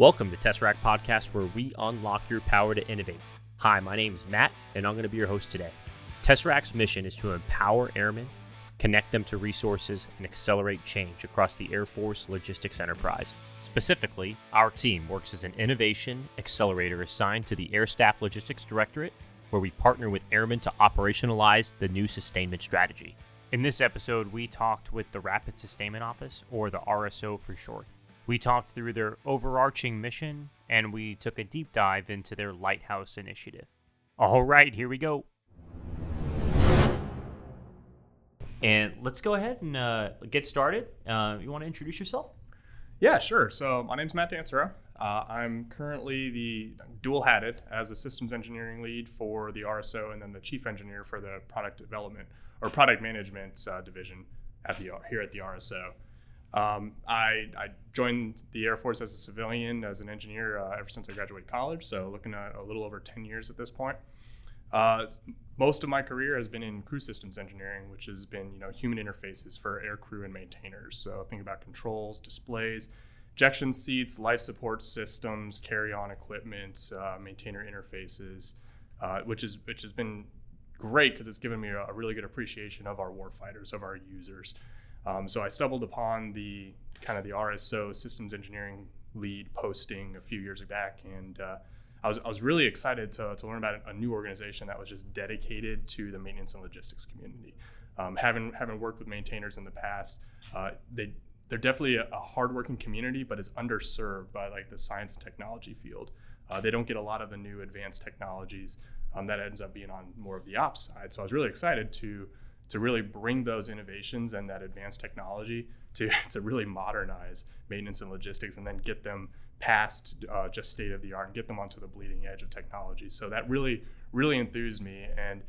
Welcome to Tesseract Podcast, where we unlock your power to innovate. Hi, my name is Matt, and I'm going to be your host today. Tesseract's mission is to empower airmen, connect them to resources, and accelerate change across the Air Force logistics enterprise. Specifically, our team works as an innovation accelerator assigned to the Air Staff Logistics Directorate, where we partner with airmen to operationalize the new sustainment strategy. In this episode, we talked with the Rapid Sustainment Office, or the RSO for short. We talked through their overarching mission and we took a deep dive into their Lighthouse initiative. All right, here we go. And let's go ahead and uh, get started. Uh, you want to introduce yourself? Yeah, sure. So my name's Matt Dancero. Uh, I'm currently the dual hatted as a systems engineering lead for the RSO and then the chief engineer for the product development or product management uh, division at the here at the RSO. Um, I, I, joined the Air Force as a civilian, as an engineer, uh, ever since I graduated college. So looking at a little over 10 years at this point. Uh, most of my career has been in crew systems engineering, which has been you know human interfaces for air crew and maintainers. So think about controls, displays, ejection seats, life support systems, carry-on equipment, uh, maintainer interfaces, uh, which is which has been great because it's given me a, a, really good appreciation of our warfighters, of our users. Um, so I stumbled upon the kind of the RSO systems engineering lead posting a few years back, and uh, I was I was really excited to, to learn about a new organization that was just dedicated to the maintenance and logistics community. Um, having having worked with maintainers in the past, uh, they they're definitely a, a hardworking community, but is underserved by like the science and technology field. Uh, they don't get a lot of the new advanced technologies um, that ends up being on more of the ops side. So I was really excited to to really bring those innovations and that advanced technology to, to really modernize maintenance and logistics and then get them past uh, just state of the art and get them onto the bleeding edge of technology. So that really, really enthused me. And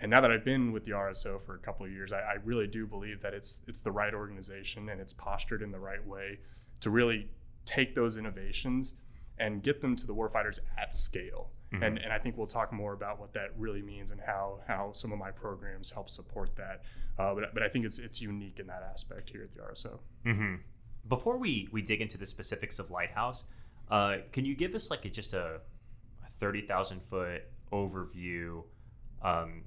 and now that I've been with the RSO for a couple of years, I, I really do believe that it's it's the right organization and it's postured in the right way to really take those innovations and get them to the warfighters at scale. Mm-hmm. And, and I think we'll talk more about what that really means and how, how some of my programs help support that. Uh, but, but I think it's, it's unique in that aspect here at the RSO. Mm-hmm. Before we, we dig into the specifics of Lighthouse, uh, can you give us like a, just a, a 30,000 foot overview um,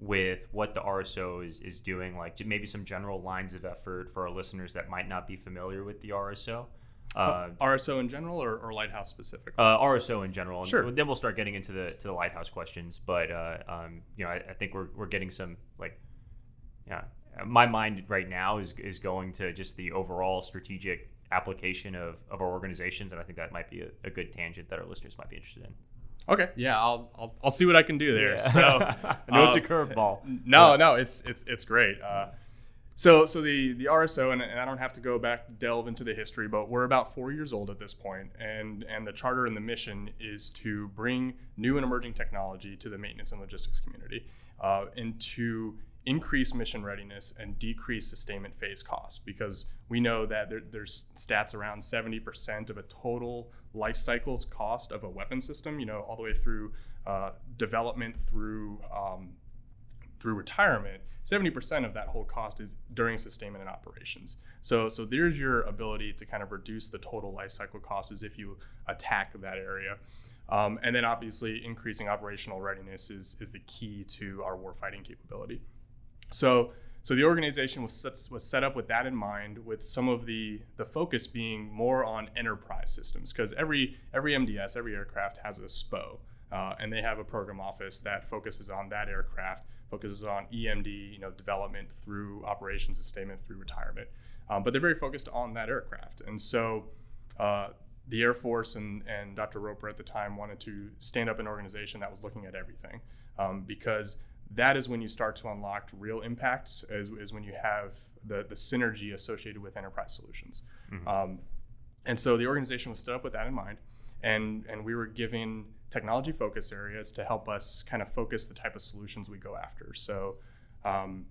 with what the RSO is, is doing, like maybe some general lines of effort for our listeners that might not be familiar with the RSO? Uh, RSO in general or, or Lighthouse specific? Uh, RSO in general. Sure. Then we'll start getting into the to the Lighthouse questions. But uh, um, you know, I, I, think we're, we're getting some like, yeah. My mind right now is is going to just the overall strategic application of, of our organizations, and I think that might be a, a good tangent that our listeners might be interested in. Okay, yeah, I'll, I'll, I'll see what I can do there. Yeah. So I know it's a uh, curveball. No, but. no, it's it's it's great. Uh, so, so the the RSO, and, and, I don't have to go back delve into the history, but we're about four years old at this point, and and the charter and the mission is to bring new and emerging technology to the maintenance and logistics community, uh, and to increase mission readiness and decrease sustainment phase costs because we know that there, there's stats around 70% of a total life cycles cost of a weapon system you know all the way through uh, development through um, through retirement, 70% of that whole cost is during sustainment and operations. So, so there's your ability to kind of reduce the total life cycle costs if you attack that area. Um, and then obviously increasing operational readiness is, is the key to our warfighting capability. So, so the organization was set, was set up with that in mind, with some of the the focus being more on enterprise systems, because every every MDS, every aircraft has a SPO, uh, and they have a program office that focuses on that aircraft focuses on EMD, you know, development through operations sustainment through retirement. Um, but they're very focused on that aircraft. And so uh, the Air Force and, and Dr. Roper at the time wanted to stand up an organization that was looking at everything um, because that is when you start to unlock real impacts, is, is when you have the, the synergy associated with enterprise solutions. Mm-hmm. Um, and so the organization was stood up with that in mind. And, and we were giving technology focus areas to help us kind of focus the type of solutions we go after. So um,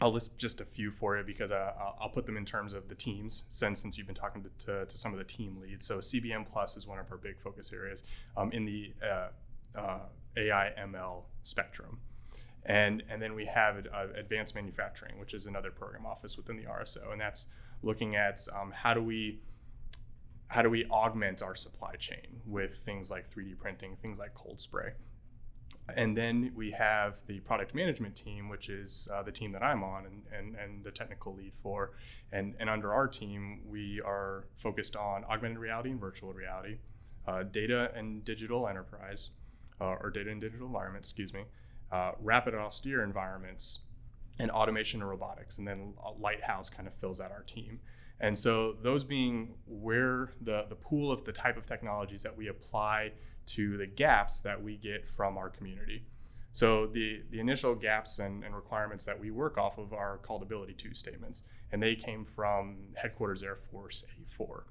I'll list just a few for you because uh, I'll put them in terms of the teams since since you've been talking to, to, to, some of the team leads. So CBM Plus is one of our big focus areas um, in the uh, uh, AI ML spectrum. And, and then we have uh, advanced manufacturing, which is another program office within the RSO. And that's looking at um, how do we how do we augment our supply chain with things like 3D printing, things like cold spray? And then we have the product management team, which is uh, the team that I'm on and, and, and the technical lead for. And, and under our team, we are focused on augmented reality and virtual reality, uh, data and digital enterprise, uh, or data and digital environments, excuse me, uh, rapid and austere environments, and automation and robotics. And then Lighthouse kind of fills out our team. And so those being where the, the pool of the type of technologies that we apply to the gaps that we get from our community. So the, the initial gaps and, and requirements that we work off of are called ability to statements. And they came from Headquarters Air Force A4.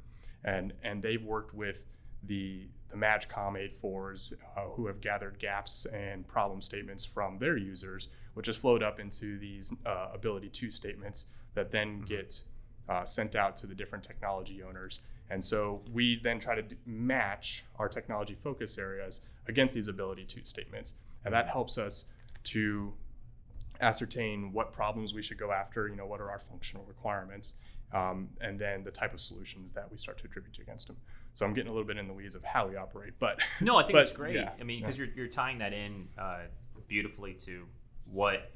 And, and they've worked with the, the MAJCOM A4s uh, who have gathered gaps and problem statements from their users, which has flowed up into these uh, ability to statements that then mm-hmm. get uh, sent out to the different technology owners. And so we then try to d- match our technology focus areas against these ability to statements. And that helps us to ascertain what problems we should go after, you know, what are our functional requirements, um, and then the type of solutions that we start to attribute against them. So I'm getting a little bit in the weeds of how we operate, but no, I think but, it's great. Yeah, I mean, because yeah. you're, you're tying that in uh, beautifully to what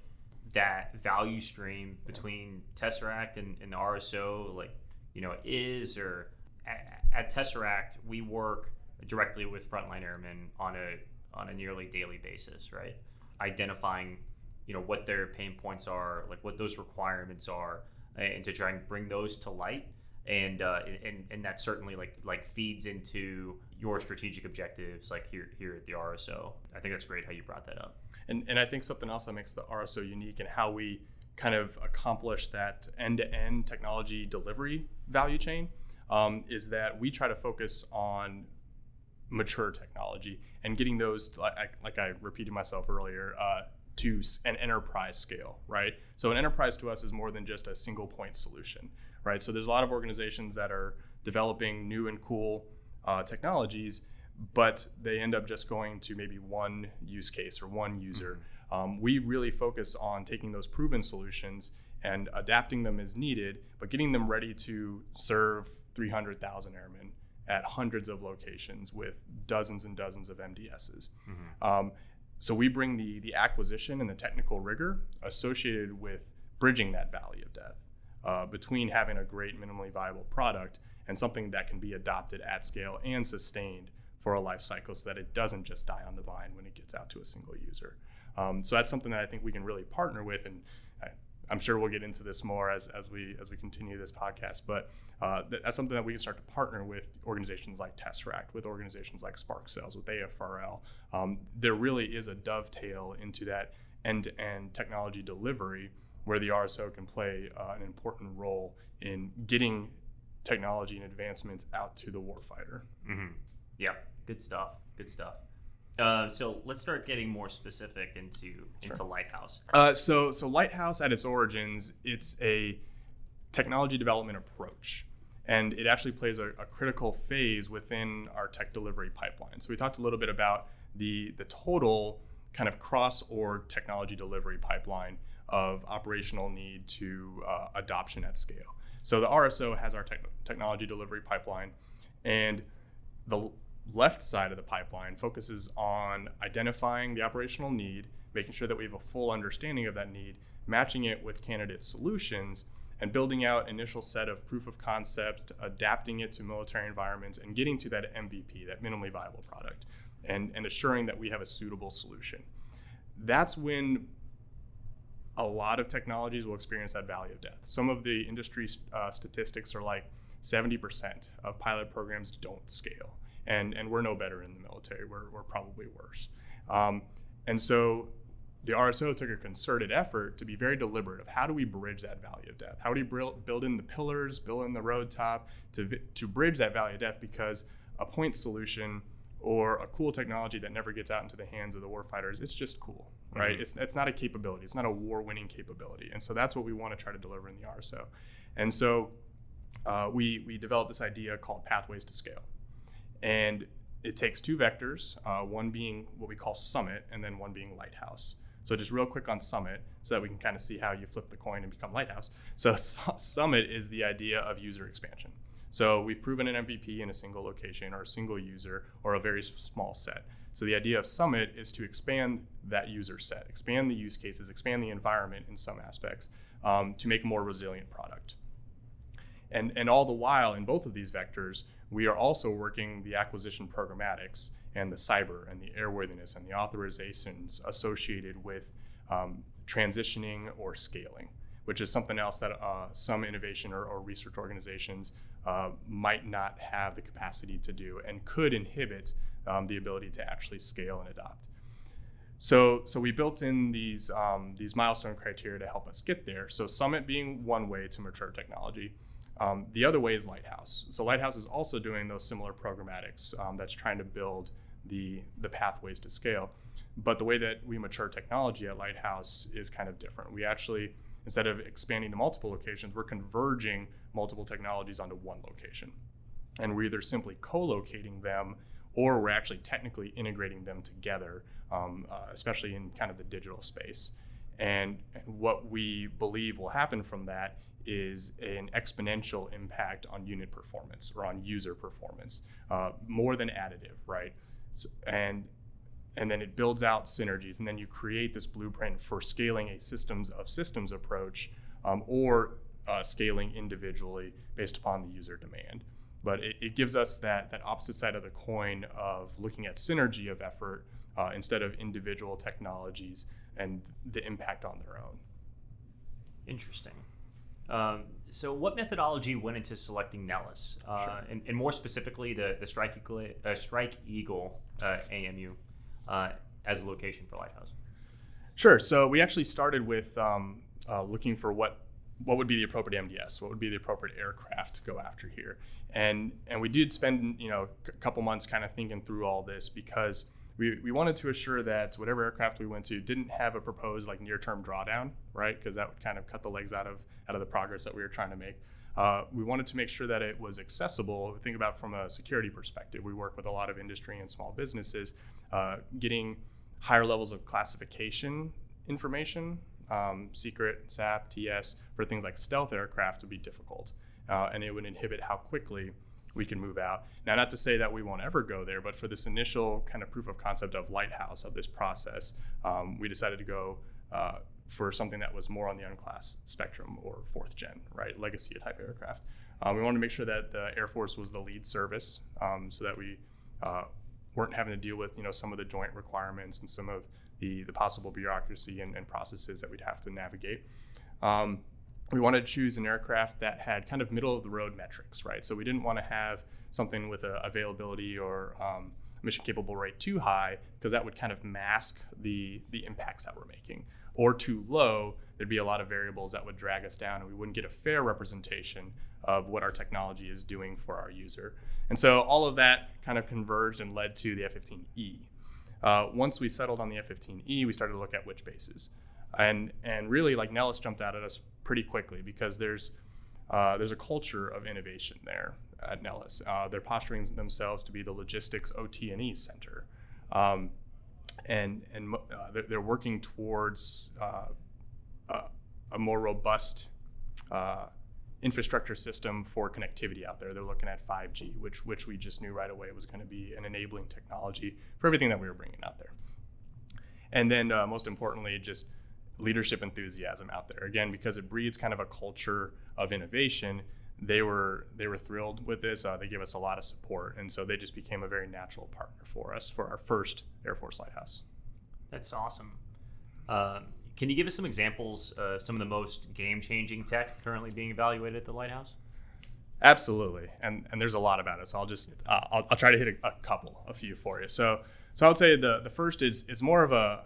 that value stream between Tesseract and, and the RSO, like, you know, is or at, at Tesseract, we work directly with frontline airmen on a on a nearly daily basis, right? Identifying, you know, what their pain points are, like what those requirements are, and to try and bring those to light. And uh, and and that certainly like like feeds into your strategic objectives like here here at the RSO. I think that's great how you brought that up. And and I think something else that makes the RSO unique and how we kind of accomplish that end-to-end technology delivery value chain um, is that we try to focus on mature technology and getting those to, like, like I repeated myself earlier uh, to an enterprise scale, right? So an enterprise to us is more than just a single point solution, right? So there's a lot of organizations that are developing new and cool uh, technologies, but they end up just going to maybe one use case or one user. Mm-hmm. Um, we really focus on taking those proven solutions and adapting them as needed, but getting them ready to serve 300,000 airmen at hundreds of locations with dozens and dozens of MDSs. Mm-hmm. Um, so we bring the the acquisition and the technical rigor associated with bridging that valley of death uh, between having a great minimally viable product and something that can be adopted at scale and sustained for a life cycle so that it doesn't just die on the vine when it gets out to a single user. Um, so that's something that I think we can really partner with, and I, am sure we'll get into this more as, as we as we continue this podcast. But uh, that's something that we can start to partner with organizations like Tesseract, with organizations like Spark Cells, with AFRL. Um, there really is a dovetail into that end-to-end technology delivery where the RSO can play uh, an important role in getting technology and advancements out to the warfighter. Mm-hmm. Yeah, good stuff. Good stuff. Uh, so let's start getting more specific into sure. into Lighthouse. Uh, so so Lighthouse at its origins, it's a technology development approach, and it actually plays a, a critical phase within our tech delivery pipeline. So we talked a little bit about the the total kind of cross org technology delivery pipeline of operational need to uh, adoption at scale. So the RSO has our te- technology delivery pipeline, and the left side of the pipeline focuses on identifying the operational need, making sure that we have a full understanding of that need, matching it with candidate solutions, and building out initial set of proof of concept, adapting it to military environments, and getting to that MVP, that minimally viable product, and, and assuring that we have a suitable solution. That's when a lot of technologies will experience that valley of death. Some of the industry uh, statistics are like 70% of pilot programs don't scale. And, and we're no better in the military, we're, we're probably worse. Um, and so the RSO took a concerted effort to be very deliberate of how do we bridge that valley of death? How do we build in the pillars, build in the road top to, to bridge that valley of death? Because a point solution or a cool technology that never gets out into the hands of the warfighters, it's just cool, right? Mm-hmm. It's, it's not a capability. It's not a war-winning capability. And so that's what we want to try to deliver in the RSO. And so uh, we, we developed this idea called Pathways to Scale. And it takes two vectors, uh, one being what we call Summit and then one being Lighthouse. So just real quick on Summit so that we can kind of see how you flip the coin and become Lighthouse. So Summit is the idea of user expansion. So we've proven an MVP in a single location or a single user or a very small set. So the idea of Summit is to expand that user set, expand the use cases, expand the environment in some aspects um, to make a more resilient product. And, and all the while, in both of these vectors, we are also working the acquisition programmatics and the cyber and the airworthiness and the authorizations associated with um, transitioning or scaling, which is something else that uh, some innovation or, or research organizations uh, might not have the capacity to do and could inhibit um, the ability to actually scale and adopt. So, so we built in these um, these milestone criteria to help us get there. So Summit being one way to mature technology. Um, the other way is Lighthouse. So Lighthouse is also doing those similar programmatics um, that's trying to build the the pathways to scale. But the way that we mature technology at Lighthouse is kind of different. We actually instead of expanding to multiple locations, we're converging multiple technologies onto one location, and we're either simply co-locating them or we're actually technically integrating them together, um, uh, especially in kind of the digital space. And, and, what we believe will happen from that is an exponential impact on unit performance or on user performance, uh, more than additive, right? So, and and then it builds out synergies, and then you create this blueprint for scaling a systems of systems approach, um, or uh, scaling individually based upon the user demand but it, it, gives us that that opposite side of the coin of looking at synergy of effort uh, instead of individual technologies and the impact on their own. Interesting. Um, so, what methodology went into selecting Nellis, uh, sure. and, and, more specifically, the the Strike Eagle, uh, Strike Eagle uh, AMU uh, as a location for Lighthouse? Sure. So, we actually started with um, uh, looking for what what would be the appropriate MDS, what would be the appropriate aircraft to go after here, and and we did spend you know a couple months kind of thinking through all this because we, we wanted to assure that whatever aircraft we went to didn't have a proposed like near term drawdown, right? Because that would kind of cut the legs out of out of the progress that we were trying to make. Uh, we wanted to make sure that it was accessible. Think about from a security perspective. We work with a lot of industry and small businesses, uh, getting higher levels of classification information um, secret, SAP, TS for things like stealth aircraft would be difficult, uh, and it would inhibit how quickly we can move out. Now, not to say that we won't ever go there, but for this initial kind of proof of concept of Lighthouse of this process, um, we decided to go uh, for something that was more on the unclass spectrum or fourth gen, right, legacy type aircraft. Um, we wanted to make sure that the Air Force was the lead service, um, so that we uh, weren't having to deal with you know some of the joint requirements and some of the, the possible bureaucracy and, and processes that we'd have to navigate. Um, we wanted to choose an aircraft that had kind of middle of the road metrics, right? So we didn't want to have something with a availability or um, mission capable rate too high because that would kind of mask the the impacts that we're making. Or too low, there'd be a lot of variables that would drag us down, and we wouldn't get a fair representation of what our technology is doing for our user. And so all of that kind of converged and led to the F-15E. Uh, once we settled on the F-15E, we started to look at which bases, and and really like Nellis jumped out at us pretty quickly because there's uh, there's a culture of innovation there at Nellis. Uh, they're posturing themselves to be the logistics OT and E center, um, and and uh, they're, they're, working towards uh, a more robust uh, infrastructure system for connectivity out there. They're looking at 5G, which which we just knew right away was going to be an enabling technology for everything that we were bringing out there. And then uh, most importantly, just leadership enthusiasm out there. Again, because it breeds kind of a culture of innovation. They were they were thrilled with this. Uh, they gave us a lot of support, and so they just became a very natural partner for us for our first Air Force Lighthouse. That's awesome. Um, can you give us some examples, uh, some of the most game changing tech currently being evaluated at the Lighthouse? Absolutely, and and there's a lot about it. So I'll just uh, I'll, I'll, try to hit a, a, couple, a few for you. So so I would say the the first is is more of a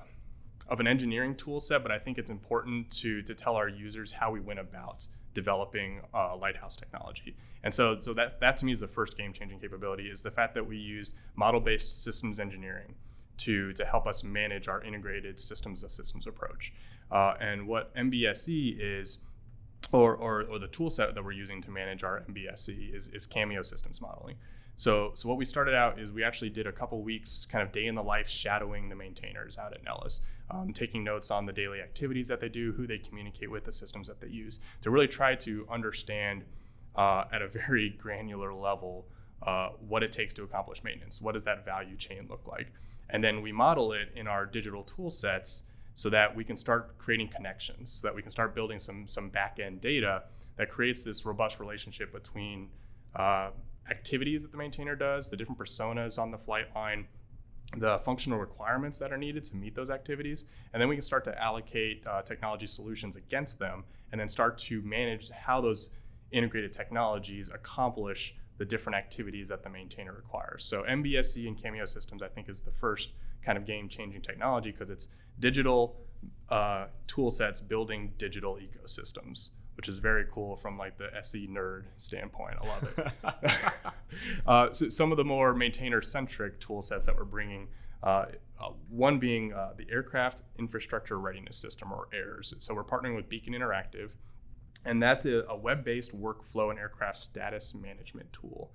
of an engineering tool set, but I think it's important to to tell our users how we went about developing uh, lighthouse technology. And so so that that to me is the first game changing capability is the fact that we use model based systems engineering to, to help us manage our integrated systems of systems approach. Uh, and what MBSE is, or, or, or the tool set that we're using to manage our MBSE is, is Cameo systems modeling. So, so what we started out is we actually did a couple weeks kind of day in the life shadowing the maintainers out at Nellis, um, taking notes on the daily activities that they do, who they communicate with, the systems that they use, to really try to understand uh, at a very granular level uh, what it takes to accomplish maintenance. What does that value chain look like? And then we model it in our digital tool sets so that we can start creating connections, so that we can start building some some back end data that creates this robust relationship between uh, activities that the maintainer does, the different personas on the flight line, the functional requirements that are needed to meet those activities, and then we can start to allocate uh, technology solutions against them, and then start to manage how those integrated technologies accomplish the different activities that the maintainer requires. So MBSE and Cameo Systems, I think, is the first kind of game-changing technology because it's digital uh, tool sets building digital ecosystems which is very cool from like the SE nerd standpoint. I love it. uh, so some of the more maintainer centric tool sets that we're bringing. Uh, uh, one being uh, the Aircraft Infrastructure Readiness System, or AIRS. So we're partnering with Beacon Interactive, and that's a, web-based workflow and aircraft status management tool.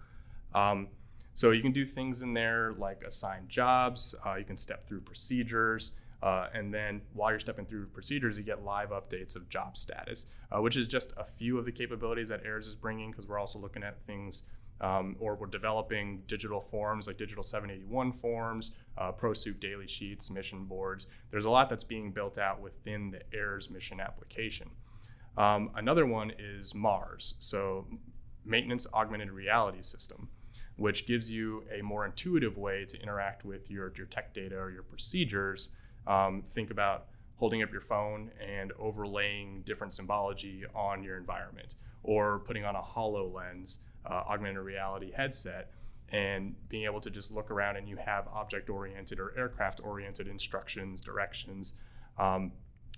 Um, so you can do things in there like assign jobs. Uh, you can step through procedures. Uh, and then while you're stepping through procedures, you get live updates of job status, uh, which is just a few of the capabilities that AIRS is bringing because we're also looking at things um, or we're developing digital forms like digital 781 forms, uh, ProSoup daily sheets, mission boards. There's a lot that's being built out within the AIRS mission application. Um, another one is MARS, so Maintenance Augmented Reality System, which gives you a more intuitive way to interact with your, your tech data or your procedures um, think about holding up your phone and overlaying different symbology on your environment, or putting on a HoloLens uh, augmented reality headset and being able to just look around and you have object oriented or aircraft oriented instructions, directions. Um,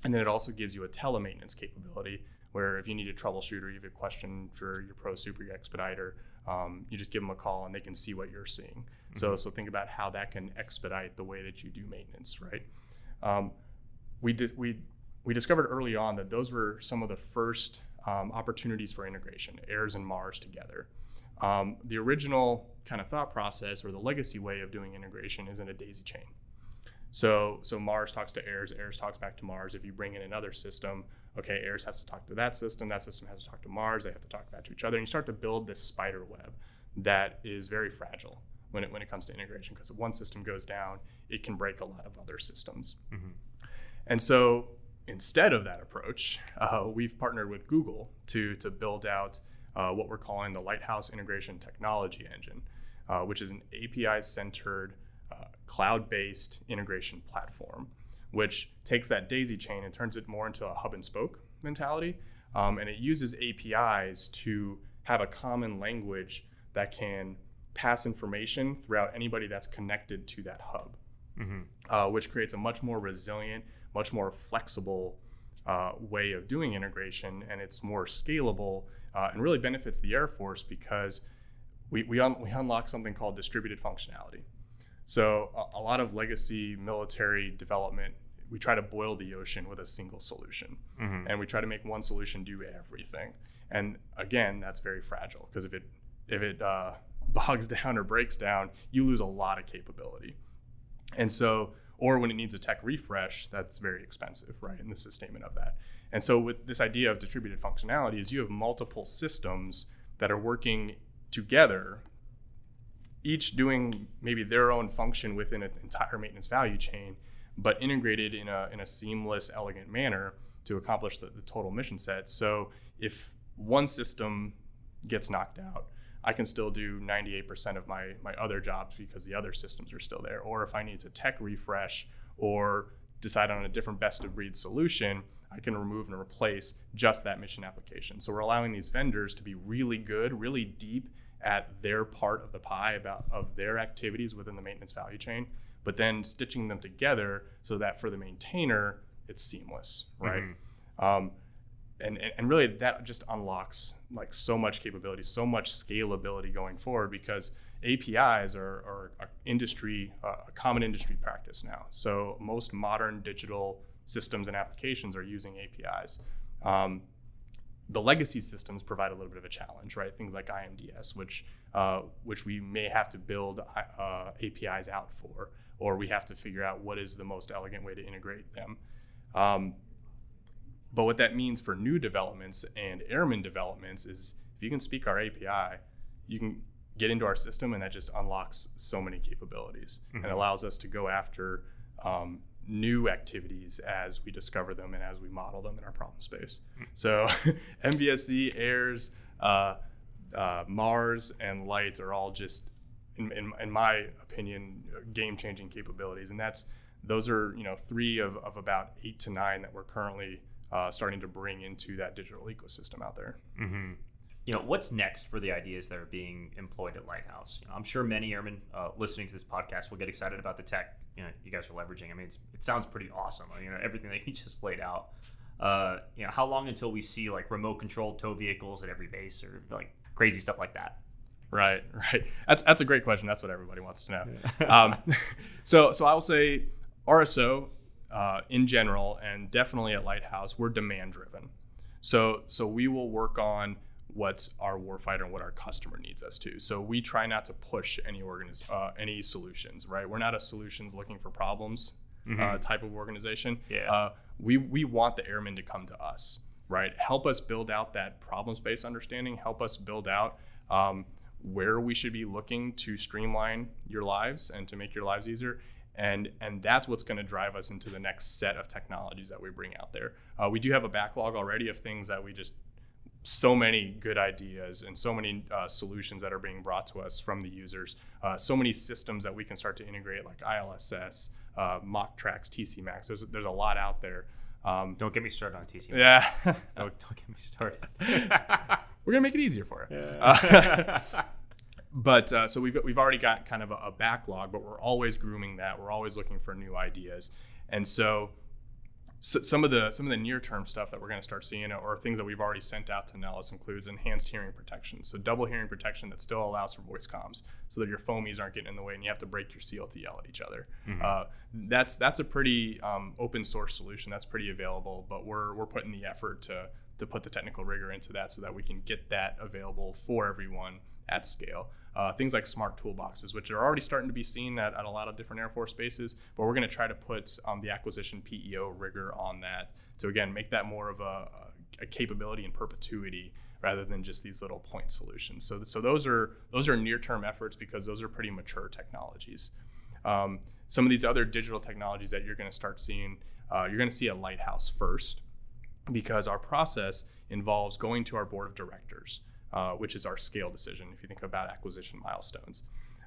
and then it also gives you a telemaintenance capability where if you need a troubleshoot or you have a question for your ProSoup your expediter, um, you just give them a call and they can see what you're seeing. Mm-hmm. So, so think about how that can expedite the way that you do maintenance, right? Um, we, di- we, we discovered early on that those were some of the first um, opportunities for integration, AIRS and MARS together. Um, the original kind of thought process or the legacy way of doing integration is in a daisy chain. So, so Mars talks to AIRS, AIRS talks back to Mars. If you bring in another system, okay, AIRS has to talk to that system, that system has to talk to Mars, they have to talk back to each other, and you start to build this spider web that is very fragile when it when it comes to integration because if one system goes down, it can break a lot of other systems. Mm-hmm. And so instead of that approach, uh, we've partnered with Google to to build out uh, what we're calling the Lighthouse Integration Technology Engine, uh, which is an API-centered, uh, cloud-based integration platform, which takes that daisy chain and turns it more into a hub and spoke mentality, um, and it uses APIs to have a common language that can pass information throughout anybody that's connected to that hub, mm-hmm. uh, which creates a much more resilient, much more flexible uh, way of doing integration, and it's more scalable uh, and really benefits the Air Force because we, we, un- we unlock something called distributed functionality. So a, a lot of legacy military development we try to boil the ocean with a single solution mm-hmm. and we try to make one solution do everything and again that's very fragile because if it if it uh, bogs down or breaks down, you lose a lot of capability. And so, or when it needs a tech refresh, that's very expensive, right? And the sustainment of that. And so, with this idea of distributed functionality, is you have multiple systems that are working together, each doing maybe their own function within an entire maintenance value chain, but integrated in a, in a seamless, elegant manner to accomplish the, the total mission set. So, if one system gets knocked out, I can still do 98% of my, my other jobs because the other systems are still there. Or if I need to tech refresh or decide on a different best of breed solution, I can remove and replace just that mission application. So we're allowing these vendors to be really good, really deep at their part of the pie about of their activities within the maintenance value chain, but then stitching them together so that for the maintainer it's seamless, right? Mm-hmm. Um, and, and really that just unlocks like so much capability, so much scalability going forward because APIs are, are, are industry, uh, a common industry practice now. So most modern digital systems and applications are using APIs. Um, the legacy systems provide a little bit of a challenge, right? Things like IMDS, which uh, which we may have to build uh, APIs out for, or we have to figure out what is the most elegant way to integrate them. Um, but what that means for new developments and airman developments is if you can speak our API, you can get into our system, and that just unlocks so many capabilities Mhm. and allows us to go after um, new activities as we discover them and as we model them in our problem space. So MBSE, AIRS, uh, uh, Mars, and LITE are all just, in, in, in my opinion, game-changing capabilities, and that's those are you know three of, of about eight to nine that we're currently uh, starting to bring into that digital ecosystem out there. Mm-hmm. You know, what's next for the ideas that are being employed at Lighthouse? You know, I'm sure many airmen uh, listening to this podcast will get excited about the tech you know you guys are leveraging. I mean, it's, it sounds pretty awesome. You know, everything that you just laid out. Uh, you know, how long until we see like remote controlled tow vehicles at every base or like crazy stuff like that? Right, right. That's that's a great question. That's what everybody wants to know. um, so so I will say RSO uh, in general, and definitely at Lighthouse, we're demand driven. So so we will work on what our warfighter and what our customer needs us to. So we try not to push any organiz- uh, any solutions. Right, we're not a solutions looking for problems uh, type of organization. Yeah. Uh, we we want the airmen to come to us. Right, help us build out that problem space understanding. Help us build out. Um, where we should be looking to streamline your lives and to make your lives easier and and that's what's going to drive us into the next set of technologies that we bring out there uh, we do have a backlog already of things that we just so many good ideas and so many uh, solutions that are being brought to us from the users uh, so many systems that we can start to integrate like ilss uh, mock tracks tc max there's, there's a lot out there um, Don't get me started on TC. Max. Yeah Don't, don't get me started. we're gonna make it easier for you. Uh, but uh, so we've we've already got kind of a, a backlog, but we're always grooming that. We're always looking for new ideas, and so, so some of the some of the near term stuff that we're going to start seeing, or things that we've already sent out to Nellis, includes enhanced hearing protection. So double hearing protection that still allows for voice comms, so that your foamies aren't getting in the way and you have to break your seal to yell at each other. Uh, that's that's a pretty um, open source solution. That's pretty available, but we're we're putting the effort to to put the technical rigor into that so that we can get that available for everyone at scale. Uh, things like smart toolboxes, which are already starting to be seen at, at a lot of different Air Force bases, but we're going to try to put um, the acquisition PEO rigor on that to again make that more of a, a capability in perpetuity rather than just these little point solutions. So, so those are those are near-term efforts because those are pretty mature technologies. Um, some of these other digital technologies that you're going to start seeing, uh, you're going to see a lighthouse first because our process involves going to our board of directors, uh, which is our scale decision if you think about acquisition milestones.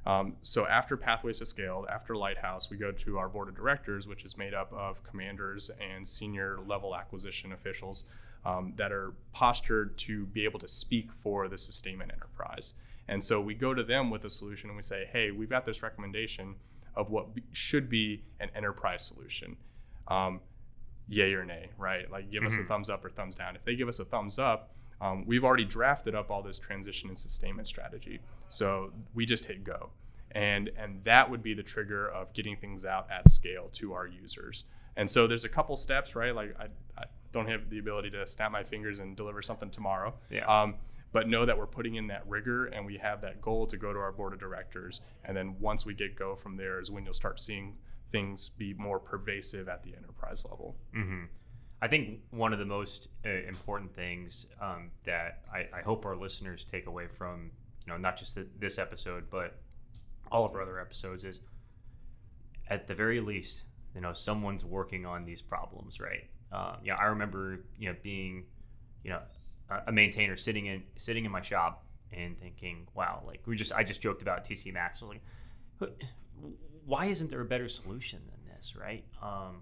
Um, so after Pathways to Scale, after Lighthouse, we go to our board of directors, which is made up of commanders and senior level acquisition officials um, that are postured to be able to speak for the sustainment enterprise. And so we go to them with a solution and we say, hey, we've got this recommendation of what be, should be an enterprise solution. Um, yay or nay, right? Like give us a thumbs up or thumbs down. If they give us a thumbs up, um, we've already drafted up all this transition and sustainment strategy. So we just hit go. And, and that would be the trigger of getting things out at scale to our users. And so there's a couple steps, right? Like I, I don't have the ability to snap my fingers and deliver something tomorrow. Yeah. Um, but know that we're putting in that rigor and we have that goal to go to our board of directors. And then once we get go from there is when you'll start seeing things be more pervasive at the enterprise level. hmm I think one of the most uh, important things um, that I, I hope our listeners take away from, you know, not just th- this episode, but all of our other episodes is at the very least, you know, someone's working on these problems, right? Um, yeah, I remember, you know, being, you know, a, a maintainer sitting in sitting in my shop and thinking, wow, like we just I just joked about TC Max. I was like, why isn't there a better solution than this, right? Um,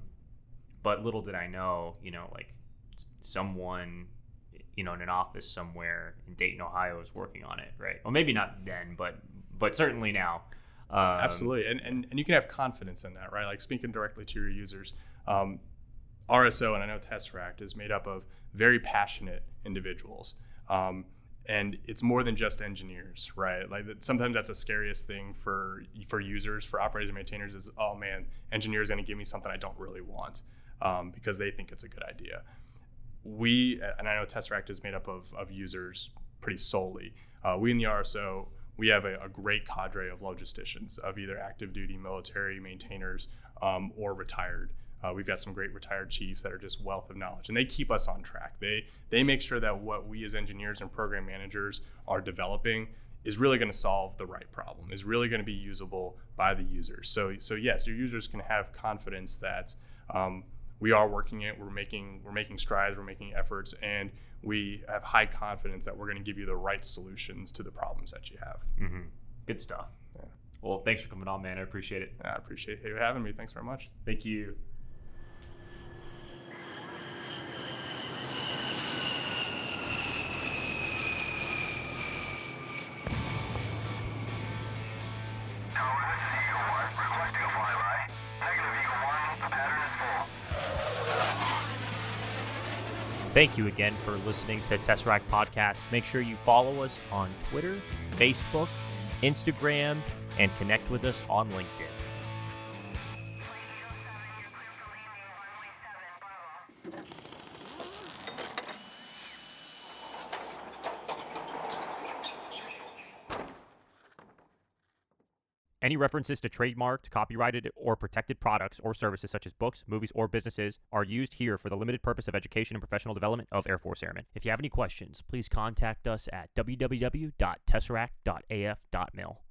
but little did I know, you know, like someone, you know, in an office somewhere in Dayton, Ohio, is working on it, right? Well, maybe not then, but but certainly now. Um, Absolutely. And, and, and you can have confidence in that, right? Like speaking directly to your users. Um, RSO, and I know Tesseract, is made up of very passionate individuals. Um, and it's more than just engineers, right? Like sometimes that's the scariest thing for for users, for operators and maintainers is, oh man, engineers are going to give me something I don't really want um, because they think it's a good idea. We, and I know Tesseract is made up of, of users pretty solely. Uh, we in the RSO, we have a, a great cadre of logisticians, of either active duty military maintainers um, or retired Uh, we've got some great retired chiefs that are just wealth of knowledge, and they keep us on track. They they make sure that what we as engineers and program managers are developing is really going to solve the right problem, is really going to be usable by the users. So so yes, your users can have confidence that um, we are working it. We're making we're making strides. We're making efforts, and we have high confidence that we're going to give you the right solutions to the problems that you have. Mm-hmm. Good stuff. Yeah. Well, thanks for coming on, man. I appreciate it. I appreciate you having me. Thanks very much. Thank you. Thank you again for listening to Tesseract Podcast. Make sure you follow us on Twitter, Facebook, Instagram, and connect with us on LinkedIn. References to trademarked, copyrighted, or protected products or services such as books, movies, or businesses are used here for the limited purpose of education and professional development of Air Force Airmen. If you have any questions, please contact us at www.tesseract.af.mil.